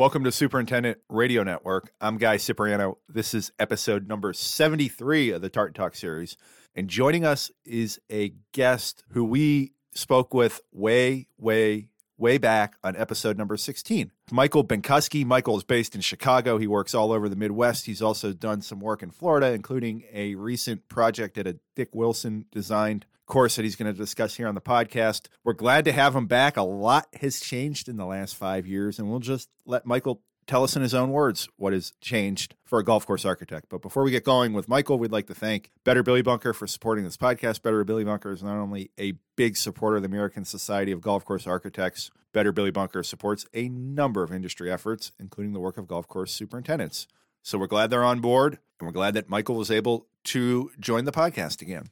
Welcome to Superintendent Radio Network. I'm Guy Cipriano. This is episode number 73 of the Tartan Talk series. And joining us is a guest who we spoke with way, way, way back on episode number 16. Michael Benkusky. Michael is based in Chicago. He works all over the Midwest. He's also done some work in Florida, including a recent project at a Dick Wilson designed course that he's going to discuss here on the podcast. We're glad to have him back. A lot has changed in the last five years, and we'll just let Michael tell us in his own words what has changed for a golf course architect. But before we get going with Michael, we'd like to thank Better Billy Bunker for supporting this podcast. Better Billy Bunker is not only a big supporter of the American Society of Golf Course Architects, Better Billy Bunker supports a number of industry efforts, including the work of golf course superintendents. So we're glad they're on board, and we're glad that Michael was able to join the podcast again.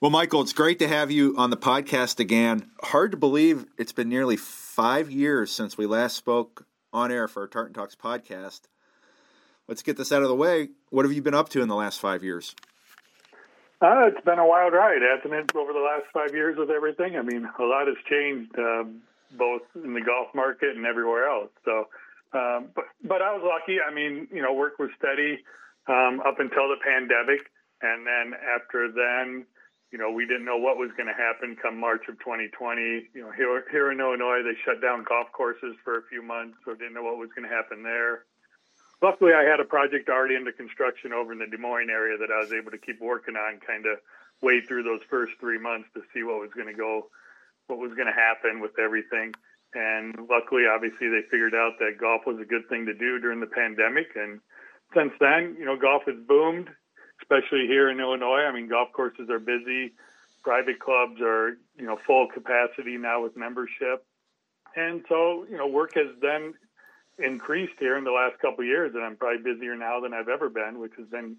Well, Michael, it's great to have you on the podcast again. Hard to believe it's been nearly five years since we last spoke on air for our Tartan Talks podcast. Let's get this out of the way. What have you been up to in the last five years? Uh, it's been a wild ride, hasn't it, over the last five years with everything? I mean, a lot has changed, uh, both in the golf market and everywhere else. So, um, but but I was lucky. I mean, you know, work was steady um, up until the pandemic, and then after then, you know, we didn't know what was going to happen come March of 2020. You know, here, here in Illinois, they shut down golf courses for a few months, so didn't know what was going to happen there. Luckily, I had a project already into construction over in the Des Moines area that I was able to keep working on, kind of wade through those first three months to see what was going to go, what was going to happen with everything. And luckily, obviously, they figured out that golf was a good thing to do during the pandemic. And since then, you know, golf has boomed especially here in Illinois. I mean, golf courses are busy. Private clubs are, you know, full capacity now with membership. And so, you know, work has then increased here in the last couple of years, and I'm probably busier now than I've ever been, which has been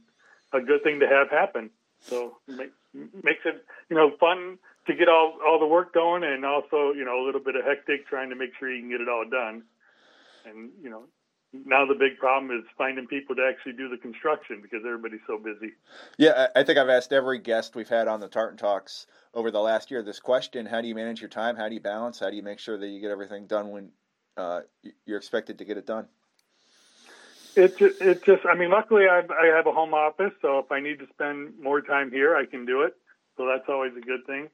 a good thing to have happen. So make, makes it, you know, fun to get all all the work going, and also, you know, a little bit of hectic trying to make sure you can get it all done. And you know, now the big problem is finding people to actually do the construction because everybody's so busy. Yeah, I think I've asked every guest we've had on the Tartan Talks over the last year this question: How do you manage your time? How do you balance? How do you make sure that you get everything done when uh, you're expected to get it done? It just, it just, I mean, luckily I, I have a home office, so if I need to spend more time here, I can do it. So that's always a good thing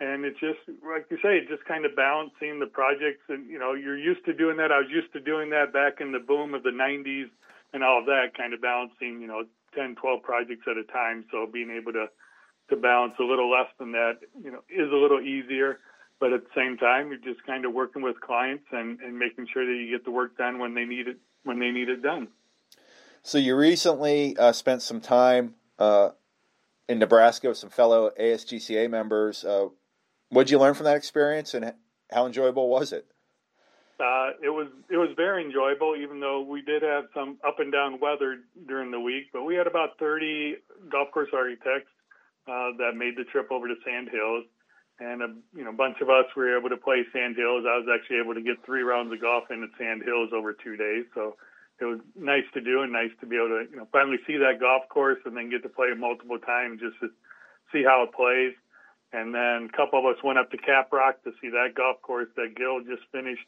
and it's just like you say, just kind of balancing the projects. And you know, you're used to doing that. I was used to doing that back in the boom of the '90s and all of that, kind of balancing, you know, 10, 12 projects at a time. So being able to to balance a little less than that, you know, is a little easier. But at the same time, you're just kind of working with clients and, and making sure that you get the work done when they need it when they need it done. So you recently uh, spent some time uh, in Nebraska with some fellow ASGCA members. Uh, what did you learn from that experience, and how enjoyable was it? Uh, it was it was very enjoyable, even though we did have some up and down weather during the week. But we had about 30 golf course architects uh, that made the trip over to Sand Hills, and a you know bunch of us were able to play Sand Hills. I was actually able to get three rounds of golf in at Sand Hills over two days, so it was nice to do and nice to be able to you know finally see that golf course and then get to play it multiple times just to see how it plays. And then a couple of us went up to Caprock to see that golf course that Gil just finished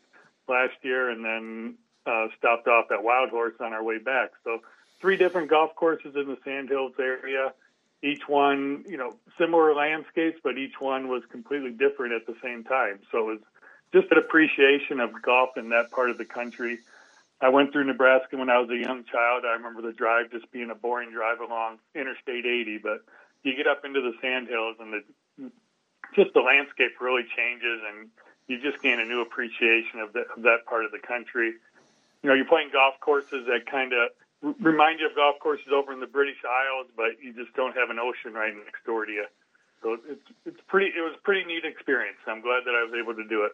last year, and then uh, stopped off at Wild Horse on our way back. So three different golf courses in the Sandhills area. Each one, you know, similar landscapes, but each one was completely different at the same time. So it was just an appreciation of golf in that part of the country. I went through Nebraska when I was a young child. I remember the drive just being a boring drive along Interstate 80, but you get up into the sandhills and the just the landscape really changes and you just gain a new appreciation of, the, of that part of the country. You know, you're playing golf courses that kind of remind you of golf courses over in the British Isles, but you just don't have an ocean right next door to you. So it's it's pretty. It was a pretty neat experience. I'm glad that I was able to do it.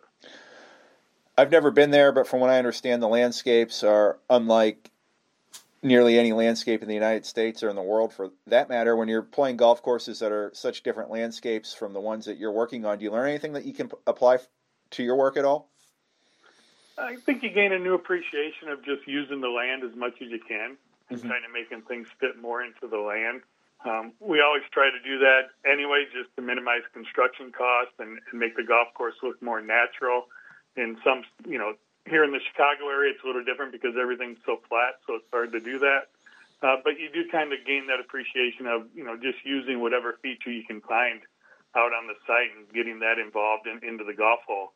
I've never been there, but from what I understand, the landscapes are unlike nearly any landscape in the United States or in the world for that matter. When you're playing golf courses that are such different landscapes from the ones that you're working on, do you learn anything that you can p- apply f- to your work at all? I think you gain a new appreciation of just using the land as much as you can and mm-hmm. kind of making things fit more into the land. Um, we always try to do that anyway, just to minimize construction costs and, and make the golf course look more natural. In some, you know, here in the Chicago area, it's a little different because everything's so flat, so it's hard to do that. Uh, but you do kind of gain that appreciation of you know just using whatever feature you can find out on the site and getting that involved in, into the golf hole.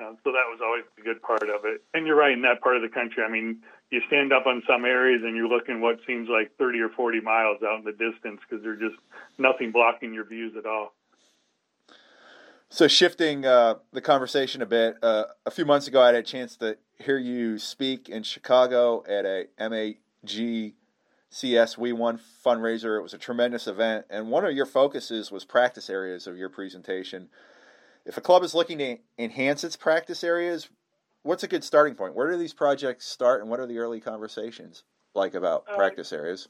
Uh, so that was always a good part of it. And you're right in that part of the country. I mean, you stand up on some areas and you're looking what seems like 30 or 40 miles out in the distance because there's just nothing blocking your views at all. So shifting uh, the conversation a bit, uh, a few months ago I had a chance to hear you speak in Chicago at a MAG CS We Won fundraiser. It was a tremendous event, and one of your focuses was practice areas of your presentation. If a club is looking to enhance its practice areas, what's a good starting point? Where do these projects start, and what are the early conversations like about uh, practice areas?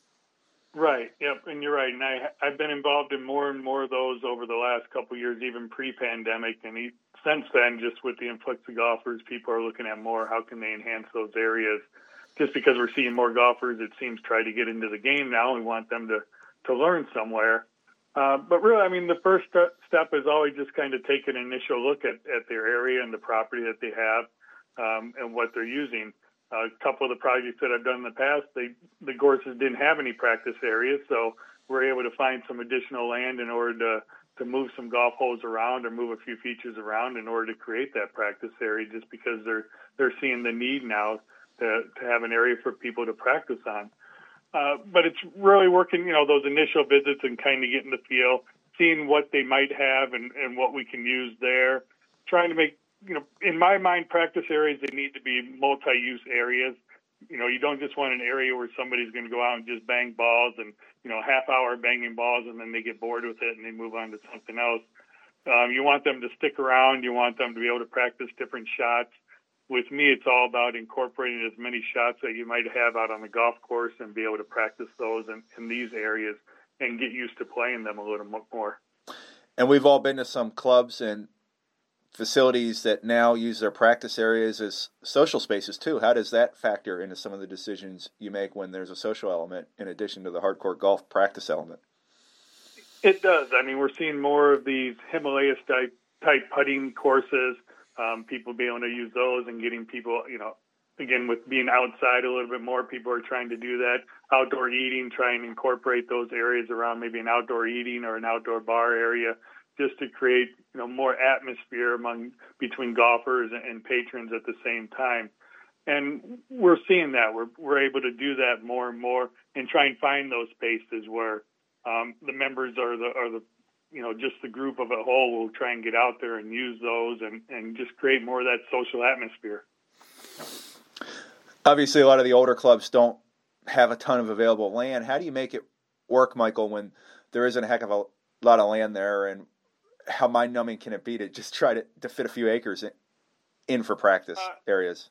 Right. Yep. And you're right. And I I've been involved in more and more of those over the last couple of years, even pre-pandemic, and he, since then, just with the influx of golfers, people are looking at more how can they enhance those areas. Just because we're seeing more golfers, it seems try to get into the game now. We want them to to learn somewhere. Uh, but really, I mean, the first step is always just kind of take an initial look at, at their area and the property that they have um, and what they're using a couple of the projects that I've done in the past, they the courses didn't have any practice areas, so we're able to find some additional land in order to to move some golf holes around or move a few features around in order to create that practice area. Just because they're they're seeing the need now to to have an area for people to practice on. Uh, but it's really working, you know, those initial visits and kind of getting the feel, seeing what they might have and, and what we can use there, trying to make you know, in my mind, practice areas they need to be multi-use areas. You know, you don't just want an area where somebody's going to go out and just bang balls and you know, half hour banging balls and then they get bored with it and they move on to something else. Um, you want them to stick around. You want them to be able to practice different shots. With me, it's all about incorporating as many shots that you might have out on the golf course and be able to practice those in, in these areas and get used to playing them a little more. And we've all been to some clubs and facilities that now use their practice areas as social spaces too. How does that factor into some of the decisions you make when there's a social element in addition to the hardcore golf practice element? It does. I mean, we're seeing more of these Himalayas type type putting courses. Um, people being able to use those and getting people, you know, again with being outside a little bit more, people are trying to do that. Outdoor eating, try and incorporate those areas around maybe an outdoor eating or an outdoor bar area just to create you know more atmosphere among between golfers and patrons at the same time. And we're seeing that we're we're able to do that more and more and try and find those spaces where um, the members are the are the you know just the group of a whole will try and get out there and use those and and just create more of that social atmosphere. Obviously, a lot of the older clubs don't have a ton of available land. How do you make it work, Michael, when there isn't a heck of a lot of land there and how mind numbing can it be to just try to, to fit a few acres in, in for practice uh, areas?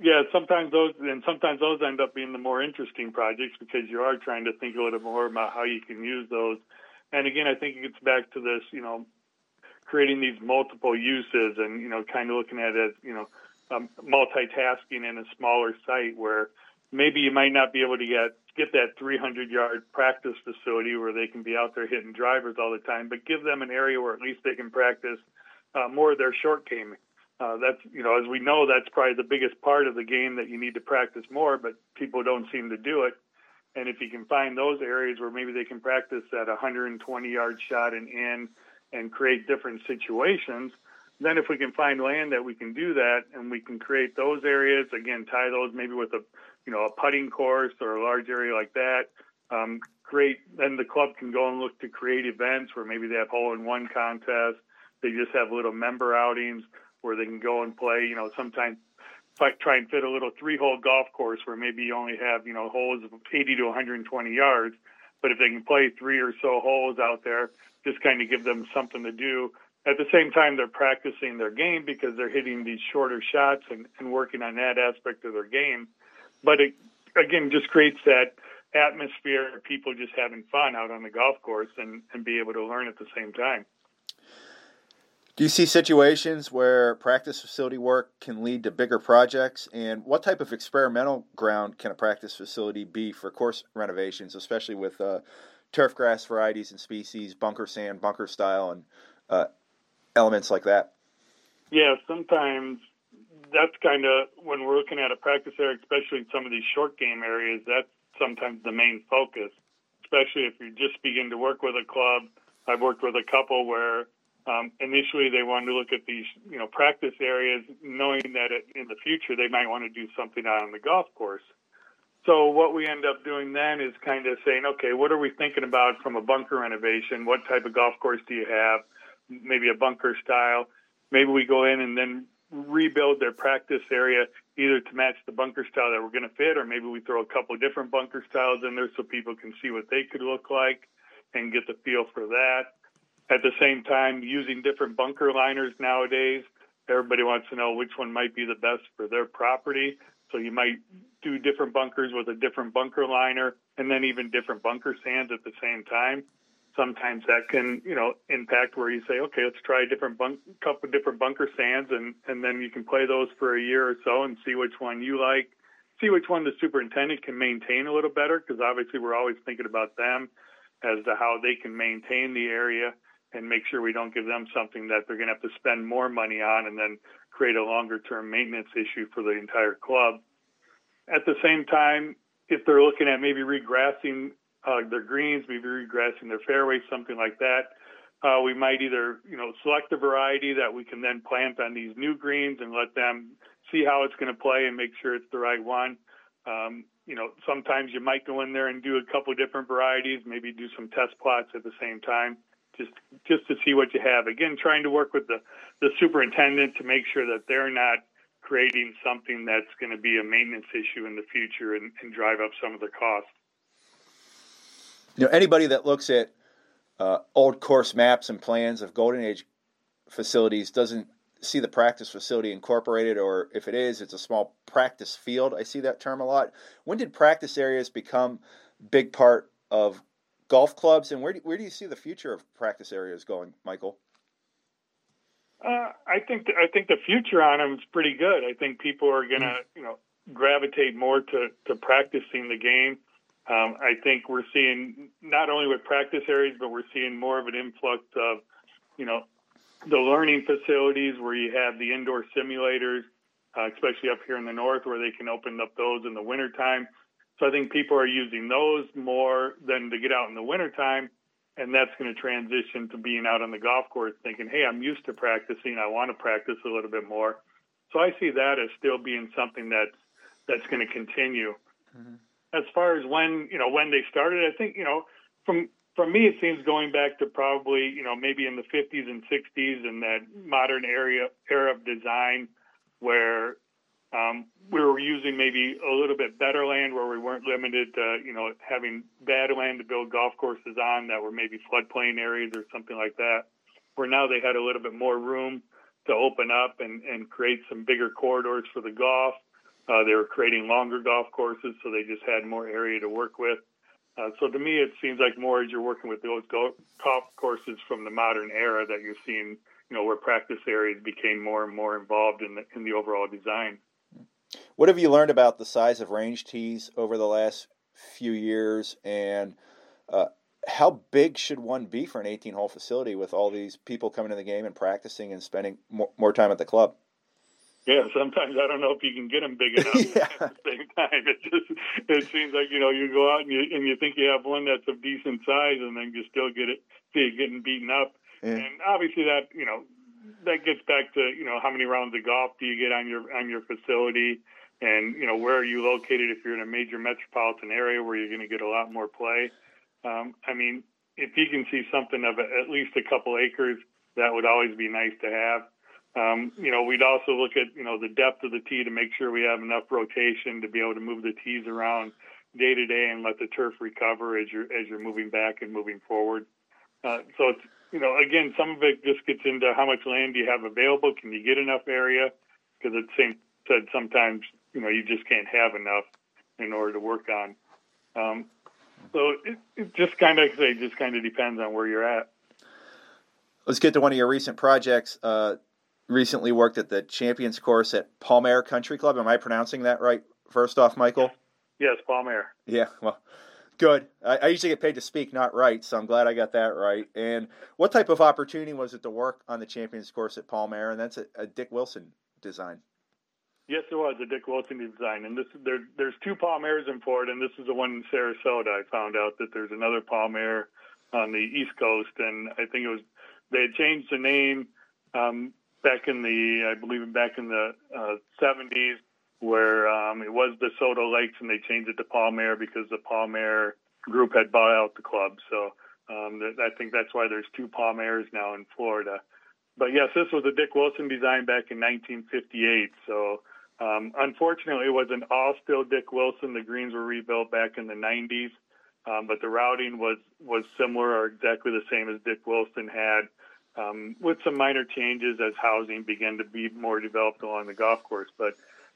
Yeah, sometimes those and sometimes those end up being the more interesting projects because you are trying to think a little more about how you can use those. And again, I think it gets back to this, you know, creating these multiple uses and you know, kind of looking at it as you know, um, multitasking in a smaller site where maybe you might not be able to get get that 300 yard practice facility where they can be out there hitting drivers all the time, but give them an area where at least they can practice uh, more of their short game. Uh, that's you know, as we know, that's probably the biggest part of the game that you need to practice more, but people don't seem to do it. And if you can find those areas where maybe they can practice that 120 yard shot and in, and create different situations, then if we can find land that we can do that and we can create those areas again, tie those maybe with a you know, a putting course or a large area like that. Um, create then the club can go and look to create events where maybe they have hole in one contests. They just have little member outings where they can go and play. You know, sometimes try and fit a little three hole golf course where maybe you only have you know holes of 80 to 120 yards, but if they can play three or so holes out there, just kind of give them something to do. At the same time, they're practicing their game because they're hitting these shorter shots and, and working on that aspect of their game but it again just creates that atmosphere of people just having fun out on the golf course and, and be able to learn at the same time. Do you see situations where practice facility work can lead to bigger projects? And what type of experimental ground can a practice facility be for course renovations, especially with uh, turf grass varieties and species, bunker sand, bunker style, and uh, elements like that? Yeah, sometimes that's kind of when we're looking at a practice area, especially in some of these short game areas. That's sometimes the main focus, especially if you just begin to work with a club. I've worked with a couple where um, initially they wanted to look at these, you know, practice areas, knowing that in the future they might want to do something out on the golf course. So what we end up doing then is kind of saying, okay, what are we thinking about from a bunker renovation? What type of golf course do you have? Maybe a bunker style. Maybe we go in and then rebuild their practice area either to match the bunker style that we're going to fit, or maybe we throw a couple different bunker styles in there so people can see what they could look like and get the feel for that. At the same time, using different bunker liners nowadays, everybody wants to know which one might be the best for their property. So you might do different bunkers with a different bunker liner and then even different bunker sands at the same time. Sometimes that can, you know, impact where you say, okay, let's try a different bunk, couple different bunker sands, and and then you can play those for a year or so and see which one you like, see which one the superintendent can maintain a little better, because obviously we're always thinking about them as to how they can maintain the area and make sure we don't give them something that they're going to have to spend more money on and then create a longer term maintenance issue for the entire club. At the same time, if they're looking at maybe regrassing uh, their greens, maybe regrassing their fairways, something like that, uh, we might either you know select a variety that we can then plant on these new greens and let them see how it's going to play and make sure it's the right one. Um, you know, sometimes you might go in there and do a couple different varieties, maybe do some test plots at the same time just just to see what you have. Again, trying to work with the the superintendent to make sure that they're not creating something that's going to be a maintenance issue in the future and, and drive up some of the costs. You know, anybody that looks at uh, old course maps and plans of Golden Age facilities doesn't see the practice facility incorporated, or if it is, it's a small practice field. I see that term a lot. When did practice areas become big part of golf clubs, and where do, where do you see the future of practice areas going, Michael? Uh, I think I think the future on them is pretty good. I think people are going to mm. you know gravitate more to to practicing the game. Um, I think we're seeing not only with practice areas, but we're seeing more of an influx of you know the learning facilities where you have the indoor simulators, uh, especially up here in the north, where they can open up those in the wintertime. So I think people are using those more than to get out in the wintertime. And that's going to transition to being out on the golf course thinking, hey, I'm used to practicing. I want to practice a little bit more. So I see that as still being something that's that's going to continue. Mm-hmm. As far as when you know when they started, I think you know from from me it seems going back to probably you know maybe in the 50s and 60s and that modern area era of design where um, we were using maybe a little bit better land where we weren't limited to, you know, having bad land to build golf courses on that were maybe floodplain areas or something like that. Where now they had a little bit more room to open up and, and create some bigger corridors for the golf. Uh, they were creating longer golf courses, so they just had more area to work with. Uh, so to me, it seems like more as you're working with those golf courses from the modern era that you're seeing, you know, where practice areas became more and more involved in the in the overall design. What have you learned about the size of range tees over the last few years, and uh, how big should one be for an 18-hole facility with all these people coming to the game and practicing and spending more, more time at the club? Yeah, sometimes I don't know if you can get them big enough yeah. at the same time. It just it seems like you know you go out and you and you think you have one that's of decent size, and then you still get it see it getting beaten up. Yeah. And obviously that you know that gets back to you know how many rounds of golf do you get on your on your facility, and you know where are you located if you're in a major metropolitan area where you're going to get a lot more play. Um, I mean, if you can see something of at least a couple acres, that would always be nice to have. Um, you know, we'd also look at you know the depth of the tee to make sure we have enough rotation to be able to move the tees around day to day and let the turf recover as you're as you're moving back and moving forward. Uh, so it's you know, again, some of it just gets into how much land do you have available? Can you get enough area? Because it same said sometimes, you know, you just can't have enough in order to work on. Um, so it, it just kind of say just kind of depends on where you're at. Let's get to one of your recent projects. Uh, recently worked at the Champions Course at Palm Aire Country Club. Am I pronouncing that right? First off, Michael. Yes, Palm Aire. Yeah. Well, Good. I, I, usually get paid to speak, not write, so I'm glad I got that right. And what type of opportunity was it to work on the Champions course at Palm Aire? And that's a, a Dick Wilson design. Yes, it was a Dick Wilson design, and this there there's two Palm Aires in Florida, and this is the one in Sarasota. I found out that there's another Palm Aire on the East Coast, and I think it was they had changed the name um, back in the I believe back in the uh, 70s, where um, it was the Soda Lakes, and they changed it to Palm Aire because the Palm Aire group had bought out the club. So um, I think that's why there's two Palm Aires now in Florida. But yes, this was a Dick Wilson design back in 1958. So um, unfortunately, it wasn't all still Dick Wilson. The greens were rebuilt back in the 90s, um, but the routing was was similar or exactly the same as Dick Wilson had, um, with some minor changes as housing began to be more developed along the golf course. But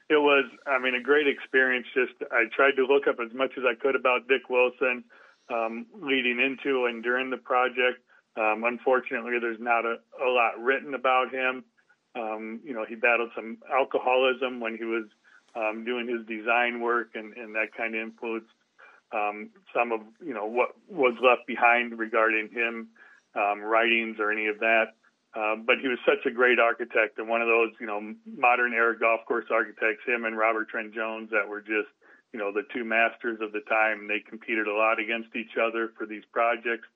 it was, I mean, a great experience. Just I tried to look up as much as I could about Dick Wilson um, leading into and during the project. Um, unfortunately, there's not a, a lot written about him. Um, you know, he battled some alcoholism when he was um, doing his design work, and, and that kind of influenced um, some of you know what was left behind regarding him um, writings or any of that. Uh, but he was such a great architect and one of those you know modern era golf course architects. Him and Robert Trent Jones that were just you know the two masters of the time. They competed a lot against each other for these projects,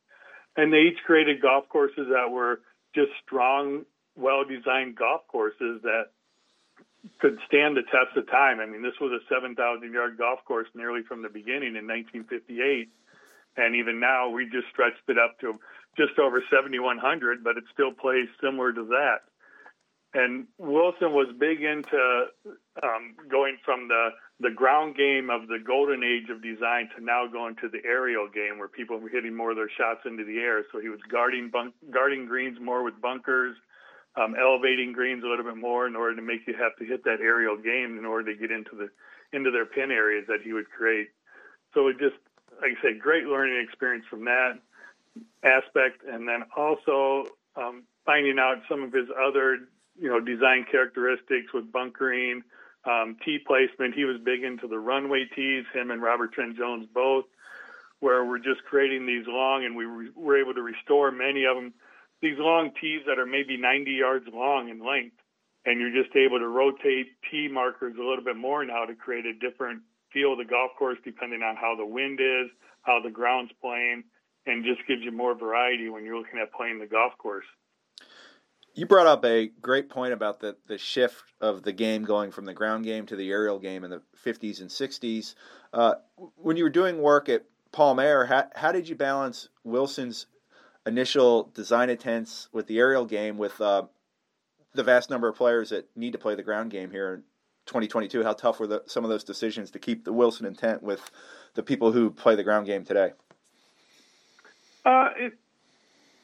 and they each created golf courses that were just strong well designed golf courses that could stand the test of time. I mean, this was a 7,000 yard golf course nearly from the beginning in 1958. And even now, we just stretched it up to just over 7,100, but it still plays similar to that. And Wilson was big into um, going from the, the ground game of the golden age of design to now going to the aerial game where people were hitting more of their shots into the air. So he was guarding bunk, guarding greens more with bunkers, um, elevating greens a little bit more in order to make you have to hit that aerial game in order to get into the into their pin areas that he would create. So it just, like I say, great learning experience from that aspect, and then also um, finding out some of his other, you know, design characteristics with bunkering, um, tee placement. He was big into the runway tees. Him and Robert Trent Jones both, where we're just creating these long, and we re- were able to restore many of them these long tees that are maybe 90 yards long in length, and you're just able to rotate tee markers a little bit more now to create a different feel of the golf course depending on how the wind is, how the ground's playing, and just gives you more variety when you're looking at playing the golf course. You brought up a great point about the, the shift of the game going from the ground game to the aerial game in the 50s and 60s. Uh, when you were doing work at Palm Aire, how, how did you balance Wilson's initial design intents with the aerial game with uh, the vast number of players that need to play the ground game here in 2022 how tough were the, some of those decisions to keep the wilson intent with the people who play the ground game today uh, it,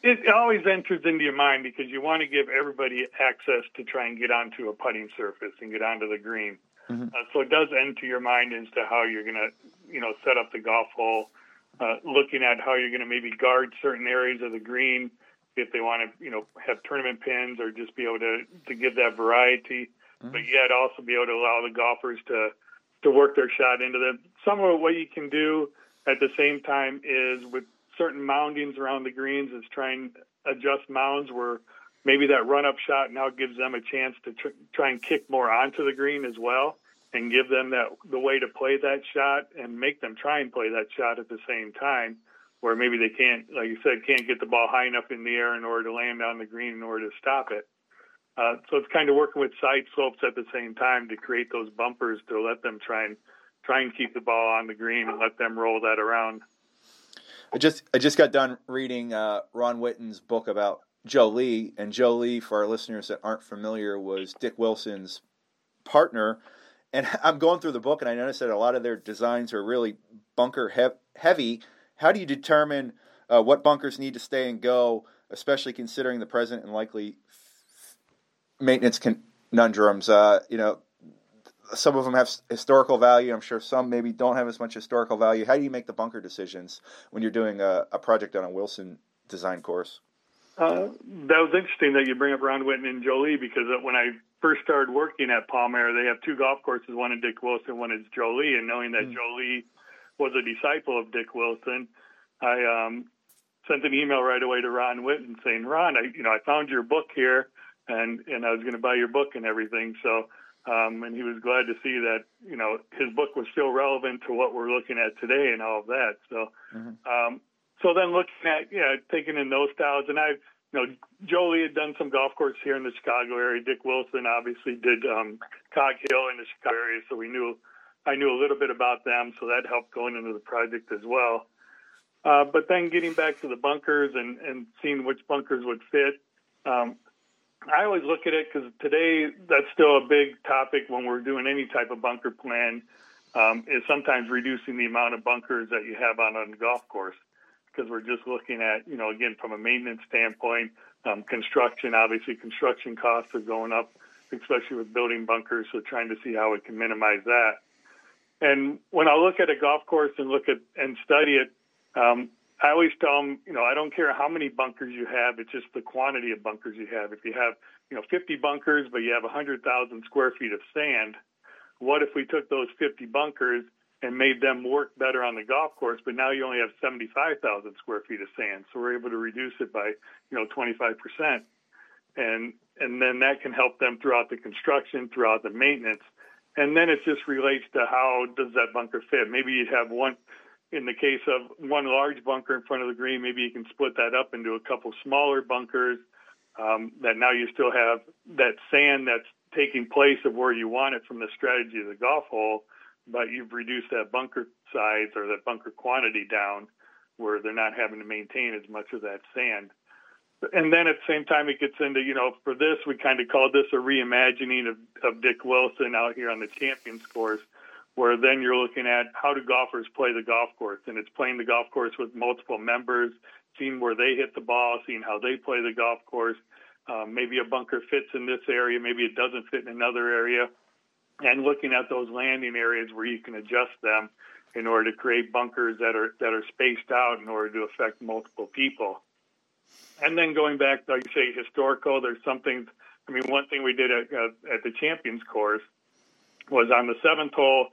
it always enters into your mind because you want to give everybody access to try and get onto a putting surface and get onto the green mm-hmm. uh, so it does enter your mind as to how you're going to you know set up the golf hole uh, looking at how you're going to maybe guard certain areas of the green if they want to, you know, have tournament pins or just be able to to give that variety, mm-hmm. but yet also be able to allow the golfers to to work their shot into them. Some of what you can do at the same time is with certain moundings around the greens is try and adjust mounds where maybe that run up shot now gives them a chance to tr- try and kick more onto the green as well and give them that the way to play that shot and make them try and play that shot at the same time where maybe they can't like you said can't get the ball high enough in the air in order to land on the green in order to stop it. Uh, so it's kind of working with side slopes at the same time to create those bumpers to let them try and try and keep the ball on the green and let them roll that around I just I just got done reading uh, Ron Whitten's book about Joe Lee, and Joe Lee, for our listeners that aren't familiar, was Dick Wilson's partner and I'm going through the book and I noticed that a lot of their designs are really bunker he- heavy. How do you determine uh, what bunkers need to stay and go, especially considering the present and likely maintenance conundrums? Uh, you know, some of them have historical value. I'm sure some maybe don't have as much historical value. How do you make the bunker decisions when you're doing a, a project on a Wilson design course? Uh, that was interesting that you bring up Ron Whitten and Joe Lee because when I first started working at Palm Aire, they have two golf courses, one in Dick Wilson, one is Joe Lee. And knowing that mm. Joe Lee was a disciple of Dick Wilson, I um, sent an email right away to Ron Whitten saying, Ron, I, you know, I found your book here and, and I was going to buy your book and everything. So Um, and he was glad to see that you know his book was still relevant to what we're looking at today and all of that. So, mm-hmm. um, so then looking at yeah, taking in those styles, and I, you know, Joe Lee had done some golf courses here in the Chicago area. Dick Wilson obviously did um, Cog Hill in the Chicago area, so we knew I knew a little bit about them, so that helped going into the project as well. Uh, but then getting back to the bunkers and, and seeing which bunkers would fit, um, I always look at it because today that's still a big topic when we're doing any type of bunker plan. Um, is sometimes reducing the amount of bunkers that you have on a golf course because we're just looking at you know again from a maintenance standpoint, um, construction obviously construction costs are going up, especially with building bunkers. So trying to see how we can minimize that. And when I look at a golf course and look at and study it, um, I always tell them, you know, I don't care how many bunkers you have. It's just the quantity of bunkers you have. If you have, you know, 50 bunkers, but you have 100,000 square feet of sand, what if we took those 50 bunkers and made them work better on the golf course, but now you only have 75,000 square feet of sand. So we're able to reduce it by, you know, 25%. And, and then that can help them throughout the construction, throughout the maintenance. And then it just relates to how does that bunker fit? Maybe you'd have one, in the case of one large bunker in front of the green, maybe you can split that up into a couple smaller bunkers. Um, that now you still have that sand that's taking place of where you want it from the strategy of the golf hole, but you've reduced that bunker size or that bunker quantity down where they're not having to maintain as much of that sand. And then at the same time, it gets into, you know, for this, we kind of called this a reimagining of, of Dick Wilson out here on the Champions course where then you're looking at how do golfers play the golf course, and it's playing the golf course with multiple members, seeing where they hit the ball, seeing how they play the golf course. Um, maybe a bunker fits in this area, maybe it doesn't fit in another area, and looking at those landing areas where you can adjust them in order to create bunkers that are that are spaced out in order to affect multiple people. And then going back, like you say, historical. There's something. I mean, one thing we did at at the Champions Course was on the seventh hole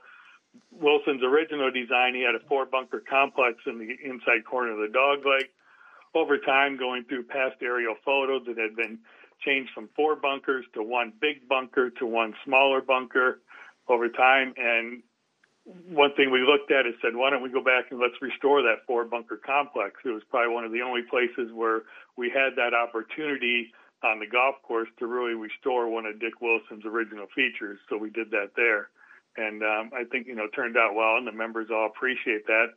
Wilson's original design, he had a four bunker complex in the inside corner of the dog leg. Over time, going through past aerial photos, it had been changed from four bunkers to one big bunker to one smaller bunker over time. And one thing we looked at is said, why don't we go back and let's restore that four bunker complex? It was probably one of the only places where we had that opportunity on the golf course to really restore one of Dick Wilson's original features. So we did that there and um, I think you know turned out well, and the members all appreciate that.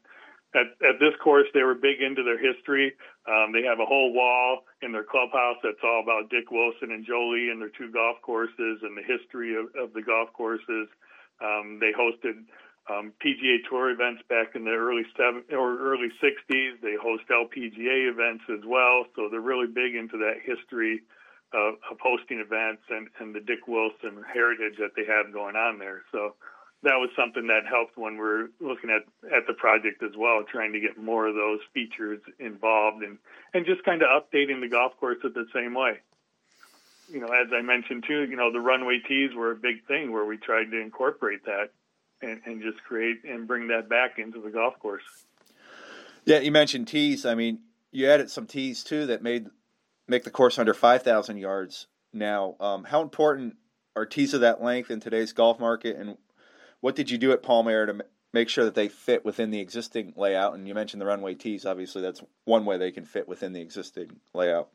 At, at this course, they were big into their history. Um, they have a whole wall in their clubhouse that's all about Dick Wilson and Joe Lee and their two golf courses and the history of, of the golf courses. Um, they hosted um, PGA Tour events back in the early seven or early 60s. They host LPGA events as well, so they're really big into that history of, of hosting events and, and the Dick Wilson heritage that they have going on there. So that was something that helped when we're looking at, at the project as well, trying to get more of those features involved and, and just kind of updating the golf course at the same way. You know, as I mentioned too, you know, the runway tees were a big thing where we tried to incorporate that and, and just create and bring that back into the golf course. Yeah, you mentioned tees. I mean, you added some tees too that made make the course under 5,000 yards now. Um, how important are tees of that length in today's golf market, and what did you do at Palm Aire to make sure that they fit within the existing layout? And you mentioned the runway tees. Obviously, that's one way they can fit within the existing layout.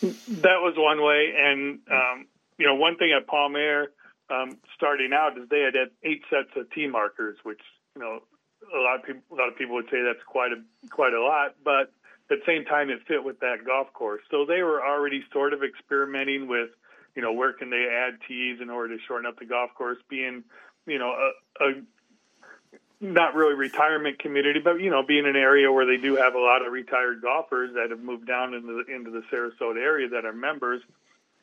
That was one way, and um, you know, one thing at Palm Aire um, starting out is they had, had eight sets of tee markers, which you know a lot of people a lot of people would say that's quite a quite a lot, but at the same time it fit with that golf course. So they were already sort of experimenting with, you know, where can they add tees in order to shorten up the golf course, being, you know, a, a not really retirement community, but you know, being an area where they do have a lot of retired golfers that have moved down into the, into the Sarasota area that are members.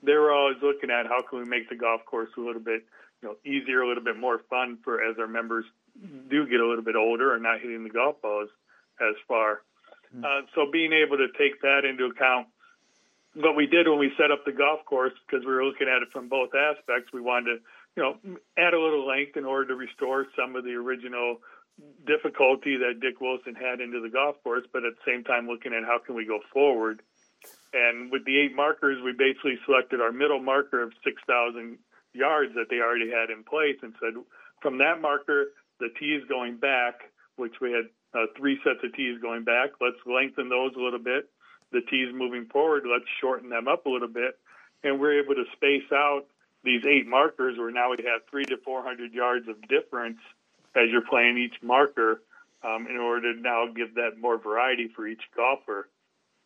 They were always looking at how can we make the golf course a little bit, you know, easier, a little bit more fun for as our members do get a little bit older and not hitting the golf balls as far. Hmm. Uh, so being able to take that into account, what we did when we set up the golf course, because we were looking at it from both aspects, we wanted to, you know, add a little length in order to restore some of the original difficulty that Dick Wilson had into the golf course, but at the same time looking at how can we go forward. And with the eight markers, we basically selected our middle marker of 6,000 yards that they already had in place and said, from that marker, the tee is going back, which we had uh, three sets of tees going back, let's lengthen those a little bit. The tees moving forward, let's shorten them up a little bit. And we're able to space out these eight markers where now we have three to 400 yards of difference as you're playing each marker um, in order to now give that more variety for each golfer.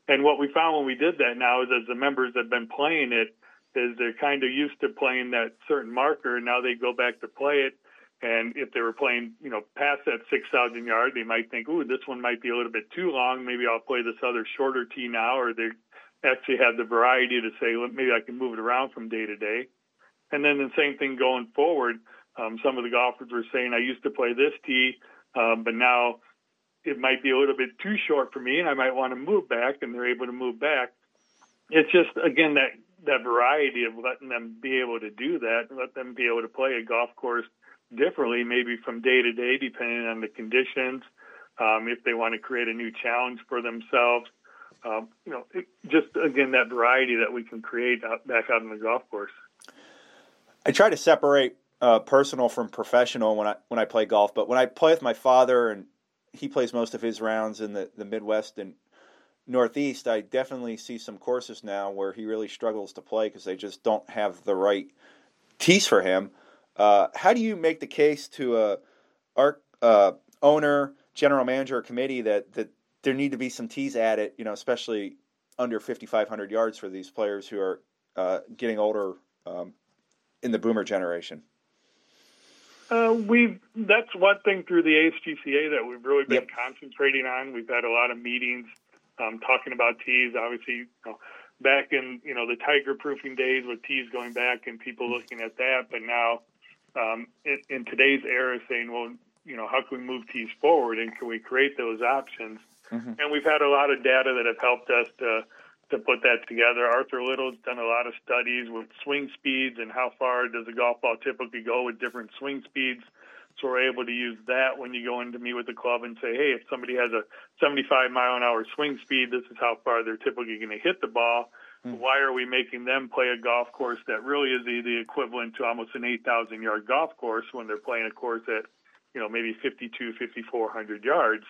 And what we found when we did that now is as the members have been playing it, is they're kind of used to playing that certain marker, and now they go back to play it. And if they were playing, you know, past that 6,000 yard, they might think, ooh, this one might be a little bit too long. Maybe I'll play this other shorter tee now, or they actually have the variety to say, well, maybe I can move it around from day to day. And then the same thing going forward. Um, some of the golfers were saying, I used to play this tee, um, but now it might be a little bit too short for me, and I might want to move back, and they're able to move back. It's just again that that variety of letting them be able to do that, let them be able to play a golf course differently, maybe from day to day, depending on the conditions. Um, if they want to create a new challenge for themselves, um, you know, it, just again that variety that we can create out, back out on the golf course. I try to separate uh, personal from professional when I when I play golf, but when I play with my father and he plays most of his rounds in the, the Midwest and Northeast, I definitely see some courses now where he really struggles to play because they just don't have the right tees for him. Uh, how do you make the case to a our uh, owner, general manager, or committee that that there need to be some tees added? You know, especially under 5,500 yards for these players who are uh, getting older um, in the boomer generation. Uh, we that's one thing through the ASGCA that we've really been yep. concentrating on. We've had a lot of meetings um, talking about tees. Obviously, you know, back in you know the tiger proofing days with tees going back and people mm-hmm. looking at that, but now um, in, in, today's era, saying, well, you know, how can we move tees forward and can we create those options? Mm-hmm. And we've had a lot of data that have helped us to to put that together. Arthur Little's done a lot of studies with swing speeds and how far does a golf ball typically go with different swing speeds. So we're able to use that when you go in to meet with the club and say, hey, if somebody has a 75 mile an hour swing speed, this is how far they're typically going to hit the ball. Mm-hmm. Why are we making them play a golf course that really is the, the equivalent to almost an 8,000 yard golf course when they're playing a course at, you know, maybe 52, 5,400 yards?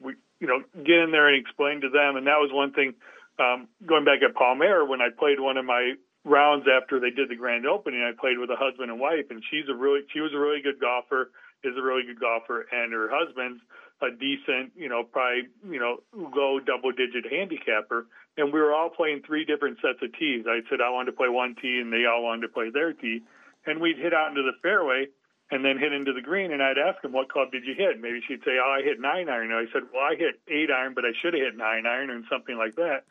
We, you know, get in there and explain to them. And that was one thing um, going back at Palm Aire when I played one of my rounds after they did the grand opening, I played with a husband and wife, and she's a really she was a really good golfer, is a really good golfer, and her husband's a decent, you know, probably you know low double digit handicapper, and we were all playing three different sets of tees. I said I wanted to play one tee, and they all wanted to play their tee, and we'd hit out into the fairway. And then hit into the green, and I'd ask them, "What club did you hit?" Maybe she'd say, "Oh, I hit nine iron." And I said, "Well, I hit eight iron, but I should have hit nine iron, and something like that."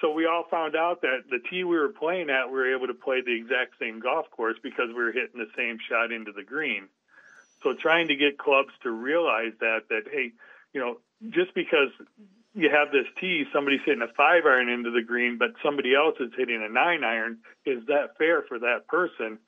So we all found out that the tee we were playing at, we were able to play the exact same golf course because we were hitting the same shot into the green. So trying to get clubs to realize that that hey, you know, just because you have this tee, somebody's hitting a five iron into the green, but somebody else is hitting a nine iron, is that fair for that person?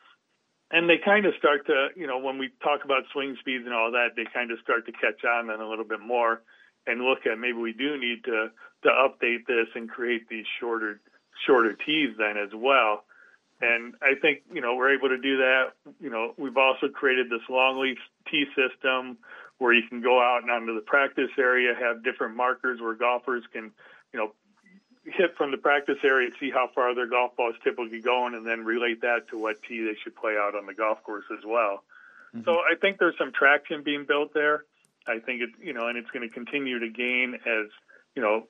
And they kind of start to, you know, when we talk about swing speeds and all that, they kind of start to catch on then a little bit more and look at maybe we do need to to update this and create these shorter shorter tees then as well. And I think you know we're able to do that. You know we've also created this Longleaf tee system where you can go out and onto the practice area, have different markers where golfers can you know hit from the practice area, see how far their golf ball is typically going, and then relate that to what tee they should play out on the golf course as well. Mm-hmm. So I think there's some traction being built there. I think it, you know, and it's going to continue to gain as, you know,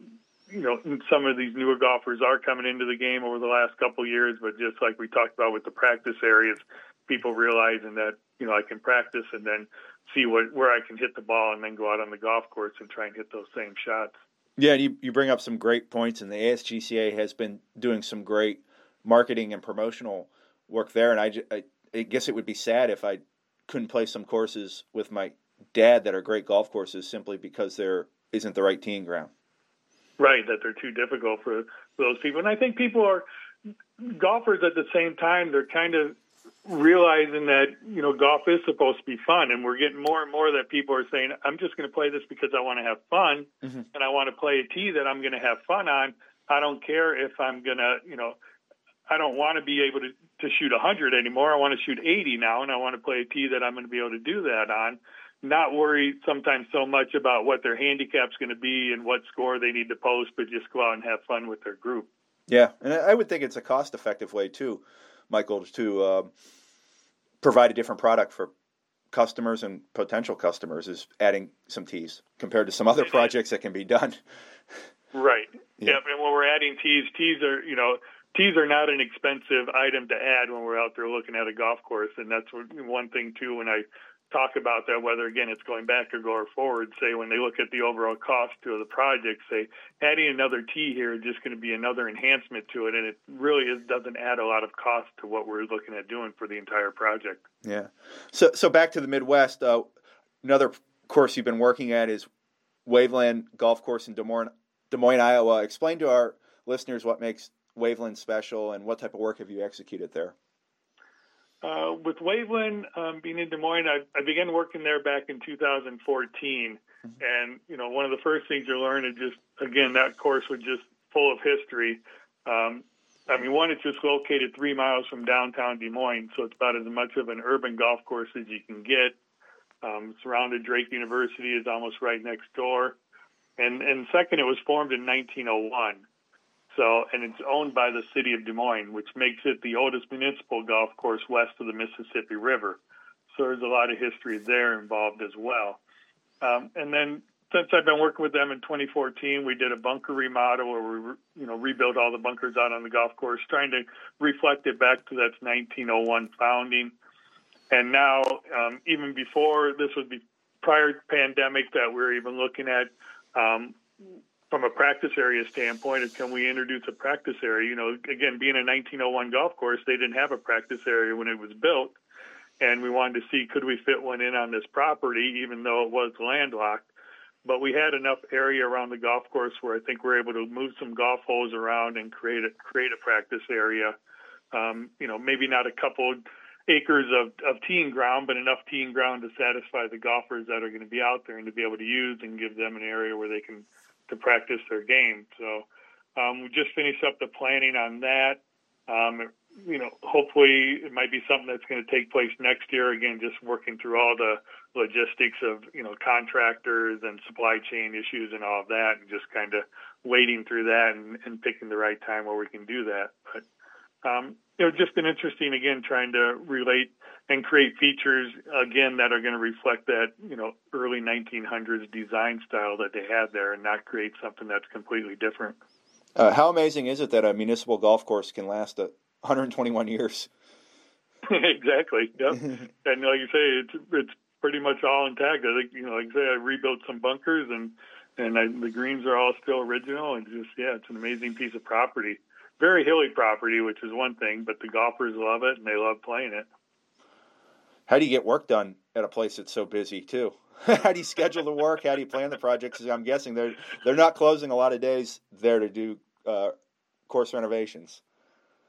you know, some of these newer golfers are coming into the game over the last couple of years, but just like we talked about with the practice areas, people realizing that, you know, I can practice and then see what where I can hit the ball and then go out on the golf course and try and hit those same shots. Yeah, you, you bring up some great points, and the ASGCA has been doing some great marketing and promotional work there. And I, I, I guess it would be sad if I couldn't play some courses with my dad that are great golf courses simply because there isn't the right teeing ground. Right, that they're too difficult for those people. And I think people are golfers at the same time, they're kind of realizing that, you know, golf is supposed to be fun. And we're getting more and more that people are saying, I'm just going to play this because I want to have fun mm-hmm. and I want to play a tee that I'm going to have fun on. I don't care if I'm going to, you know, I don't want to be able to to shoot 100 anymore. I want to shoot 80 now, and I want to play a tee that I'm going to be able to do that on. Not worry sometimes so much about what their handicap's going to be and what score they need to post, but just go out and have fun with their group. Yeah, and I would think it's a cost-effective way too, Michael, to uh, provide a different product for customers and potential customers is adding some tees compared to some other projects that can be done. Right. Yeah. Yep. And when we're adding tees, tees are you know tees are not an expensive item to add when we're out there looking at a golf course, and that's one thing too. When I talk about that, whether again it's going back or going forward, say when they look at the overall cost to the project, say adding another tee here is just going to be another enhancement to it, and it really is, doesn't add a lot of cost to what we're looking at doing for the entire project. Yeah. So so back to the Midwest, uh, another course you've been working at is Waveland Golf Course in Des Moines, Des Moines, Iowa. Explain to our listeners what makes Waveland special and what type of work have you executed there? Uh, with Waveland um, being in Des Moines, I, I, began working there back in 2014. Mm-hmm. And, you know, one of the first things you learn is just, again, that course was just full of history. Um, I mean, one, it's just located three miles from downtown Des Moines, so it's about as much of an urban golf course as you can get. Um, surrounded Drake University is almost right next door. And, and second, it was formed in 1901. So, and it's owned by the city of Des Moines, which makes it the oldest municipal golf course west of the Mississippi River. So there's a lot of history there involved as well. Um, and then since I've been working with them in 2014, we did a bunker remodel where we, you know, rebuilt all the bunkers out on the golf course, trying to reflect it back to that 1901 founding. And now, um, even before this was be prior pandemic, that we we're even looking at um, from a practice area standpoint is can we introduce a practice area? You know, again, being a 1901 golf course, they didn't have a practice area when it was built. And we wanted to see could we fit one in on this property, even though it was landlocked. But we had enough area around the golf course where I think we're able to move some golf holes around and create a create a practice area. Um, you know, maybe not a couple acres of, of teeing ground, but enough teeing ground to satisfy the golfers that are going to be out there and to be able to use and give them an area where they can to practice their game. So um, we just finished up the planning on that. Um, you know, hopefully it might be something that's going to take place next year. Again, just working through all the logistics of you know contractors and supply chain issues and all of that, and just kind of wading through that and, and picking the right time where we can do that. But um, it's just been interesting again trying to relate and create features again that are going to reflect that you know early 1900s design style that they had there, and not create something that's completely different. Uh, how amazing is it that a municipal golf course can last 121 years? exactly. Yep. and like you say, it's it's pretty much all intact. I think you know, like I say, I rebuilt some bunkers and and I, the greens are all still original. And just yeah, it's an amazing piece of property. Very hilly property, which is one thing, but the golfers love it and they love playing it. How do you get work done at a place that's so busy too? How do you schedule the work? How do you plan the projects? I'm guessing they're they're not closing a lot of days there to do uh, course renovations.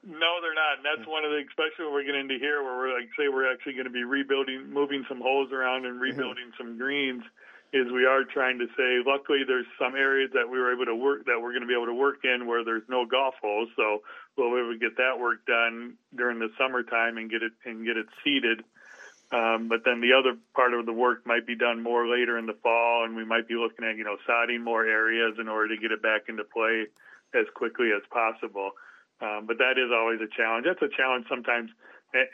No, they're not. And that's one of the, especially when we're getting into here, where we're like, say, we're actually going to be rebuilding, moving some holes around and rebuilding mm-hmm. some greens. Is we are trying to say, luckily, there's some areas that we were able to work that we're going to be able to work in where there's no golf holes. So we'll be able to get that work done during the summertime and get it and get it seeded um, but then the other part of the work might be done more later in the fall, and we might be looking at you know sodding more areas in order to get it back into play as quickly as possible. Um, but that is always a challenge. That's a challenge sometimes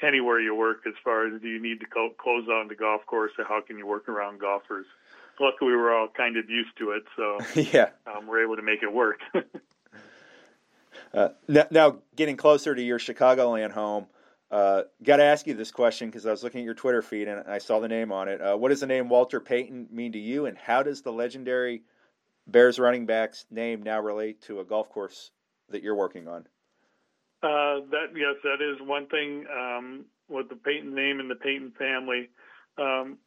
anywhere you work as far as do you need to co- close on the golf course or how can you work around golfers. Luckily, we were all kind of used to it, so yeah, um, we're able to make it work. uh, now, now, getting closer to your Chicagoland home. Uh, Got to ask you this question because I was looking at your Twitter feed and I saw the name on it. Uh, what does the name Walter Payton mean to you, and how does the legendary Bears running back's name now relate to a golf course that you're working on? Uh, that yes, that is one thing um, with the Payton name and the Payton family. Um,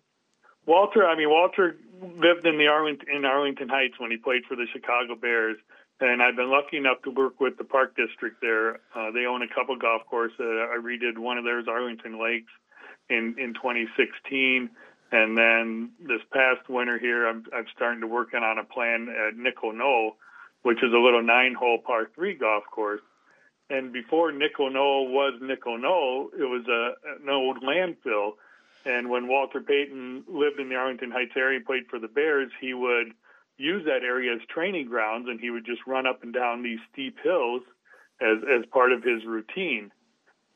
Walter, I mean Walter lived in the Arlington in Arlington Heights when he played for the Chicago Bears, and I've been lucky enough to work with the Park District there. Uh, they own a couple golf courses. I redid one of theirs, Arlington Lakes, in in 2016, and then this past winter here, I'm I'm starting to work on a plan at Nickel Knoll, which is a little nine-hole par three golf course. and before Nickel Knoll was Nickel Knoll, it was a, an old landfill. And when Walter Payton lived in the Arlington Heights area and played for the Bears, he would use that area as training grounds, and he would just run up and down these steep hills as as part of his routine.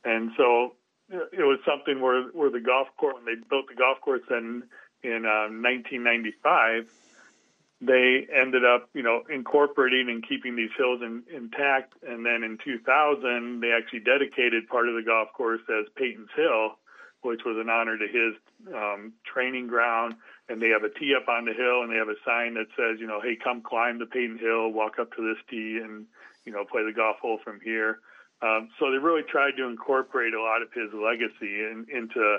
And so it was something where where the golf course when they built the golf course in in uh, 1995 they ended up, you know, incorporating and keeping these hills in, intact. And then in 2000, they actually dedicated part of the golf course as Payton's Hill, which was an honor to his um, training ground. And they have a tee up on the hill, and they have a sign that says, you know, hey, come climb the Payton Hill, walk up to this tee, and you know, play the golf hole from here. Um, so they really tried to incorporate a lot of his legacy in, into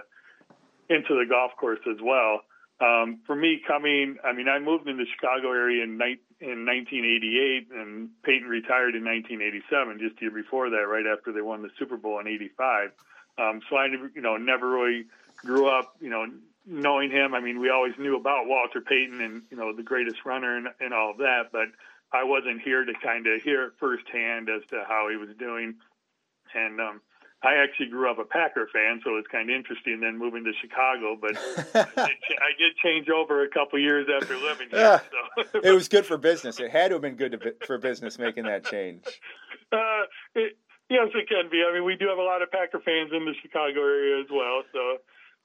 into the golf course as well. Um, for me, coming, I mean, I moved in the Chicago area in, ni- in 1988, and Payton retired in 1987, just a year before that, right after they won the Super Bowl in '85. Um, so I, you know, never really grew up, you know, knowing him. I mean, we always knew about Walter Payton and you know the greatest runner and, and all of that, but I wasn't here to kind of hear it firsthand as to how he was doing. And um, I actually grew up a Packer fan, so it was kind of interesting then moving to Chicago. But I, did, I did change over a couple years after living here. Yeah, so. it was good for business. It had to have been good to, for business making that change. Uh, it, yes, it can be. I mean, we do have a lot of Packer fans in the Chicago area as well. So,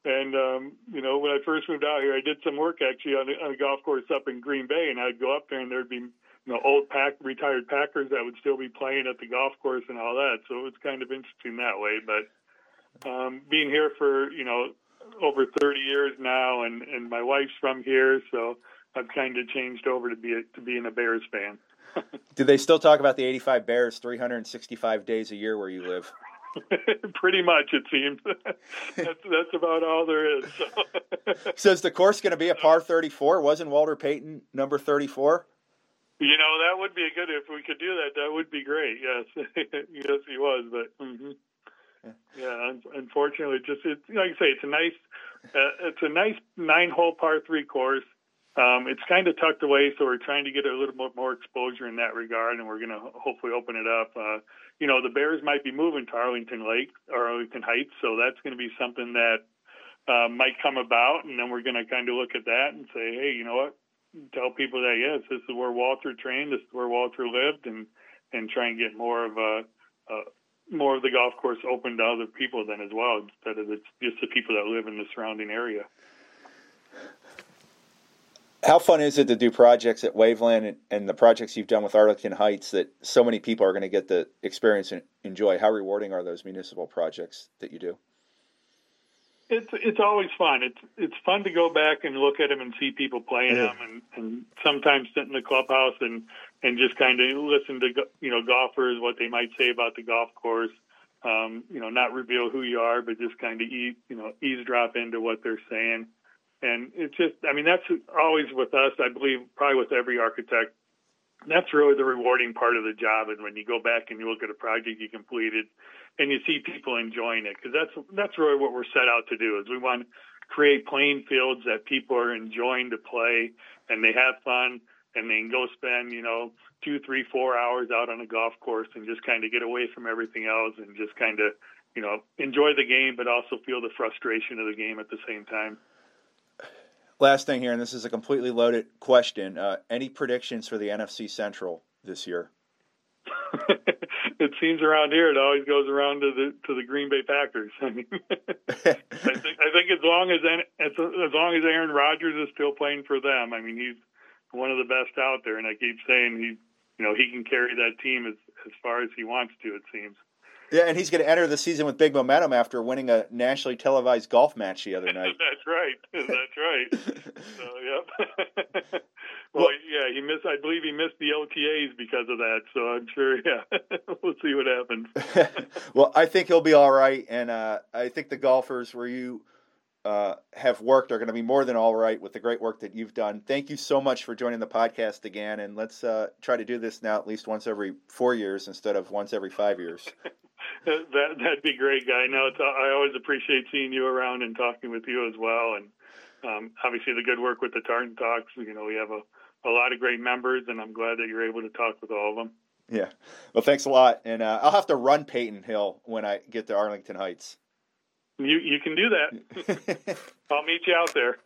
and um, you know, when I first moved out here, I did some work actually on a, on a golf course up in Green Bay, and I'd go up there and there'd be you know, old pack retired Packers that would still be playing at the golf course and all that. So it was kind of interesting that way. But um, being here for you know over 30 years now, and and my wife's from here, so I've kind of changed over to be a, to being a Bears fan. Do they still talk about the 85 Bears 365 days a year where you live? Pretty much, it seems. that's that's about all there is. So. so is the course going to be a par 34? Wasn't Walter Payton number 34? You know, that would be a good if we could do that. That would be great. Yes, yes, he was. But mm-hmm. yeah, yeah unfortunately, just it's like I say, it's a nice, uh, it's a nice nine-hole par three course. Um, it's kind of tucked away, so we're trying to get a little bit more exposure in that regard, and we're going to hopefully open it up. Uh, you know, the Bears might be moving to Arlington Lake or Arlington Heights, so that's going to be something that uh, might come about, and then we're going to kind of look at that and say, hey, you know what? tell people that yes, this is where Walter trained, this is where Walter lived, and and try and get more of a, a more of the golf course open to other people then as well, instead of it's just the people that live in the surrounding area. How fun is it to do projects at Waveland and, and the projects you've done with Arlington Heights that so many people are going to get the experience and enjoy? How rewarding are those municipal projects that you do? It's it's always fun. It's it's fun to go back and look at them and see people playing yeah. them, and, and sometimes sit in the clubhouse and and just kind of listen to you know golfers what they might say about the golf course. Um, you know, not reveal who you are, but just kind of eat you know eavesdrop into what they're saying. And it's just, I mean, that's always with us. I believe probably with every architect that's really the rewarding part of the job. And when you go back and you look at a project you completed, and you see people enjoying it, because that's that's really what we're set out to do. Is we want to create playing fields that people are enjoying to play, and they have fun, and they can go spend you know two, three, four hours out on a golf course and just kind of get away from everything else and just kind of you know enjoy the game, but also feel the frustration of the game at the same time. Last thing here, and this is a completely loaded question. Uh, any predictions for the NFC Central this year? it seems around here it always goes around to the to the Green Bay Packers. I mean, I think I think as long as as long as Aaron Rodgers is still playing for them, I mean he's one of the best out there, and I keep saying he, you know, he can carry that team as as far as he wants to. It seems. Yeah, and he's going to enter the season with big momentum after winning a nationally televised golf match the other night. That's right. That's right. so, yep. well, yeah, he missed. I believe he missed the OTAs because of that. So I'm sure. Yeah, we'll see what happens. well, I think he'll be all right, and uh, I think the golfers where you uh, have worked are going to be more than all right with the great work that you've done. Thank you so much for joining the podcast again, and let's uh, try to do this now at least once every four years instead of once every five years. that that'd be great, guy. No, it's, I always appreciate seeing you around and talking with you as well, and um, obviously the good work with the Tartan Talks. You know, we have a, a lot of great members, and I'm glad that you're able to talk with all of them. Yeah. Well, thanks a lot, and uh, I'll have to run Payton Hill when I get to Arlington Heights. You you can do that. I'll meet you out there.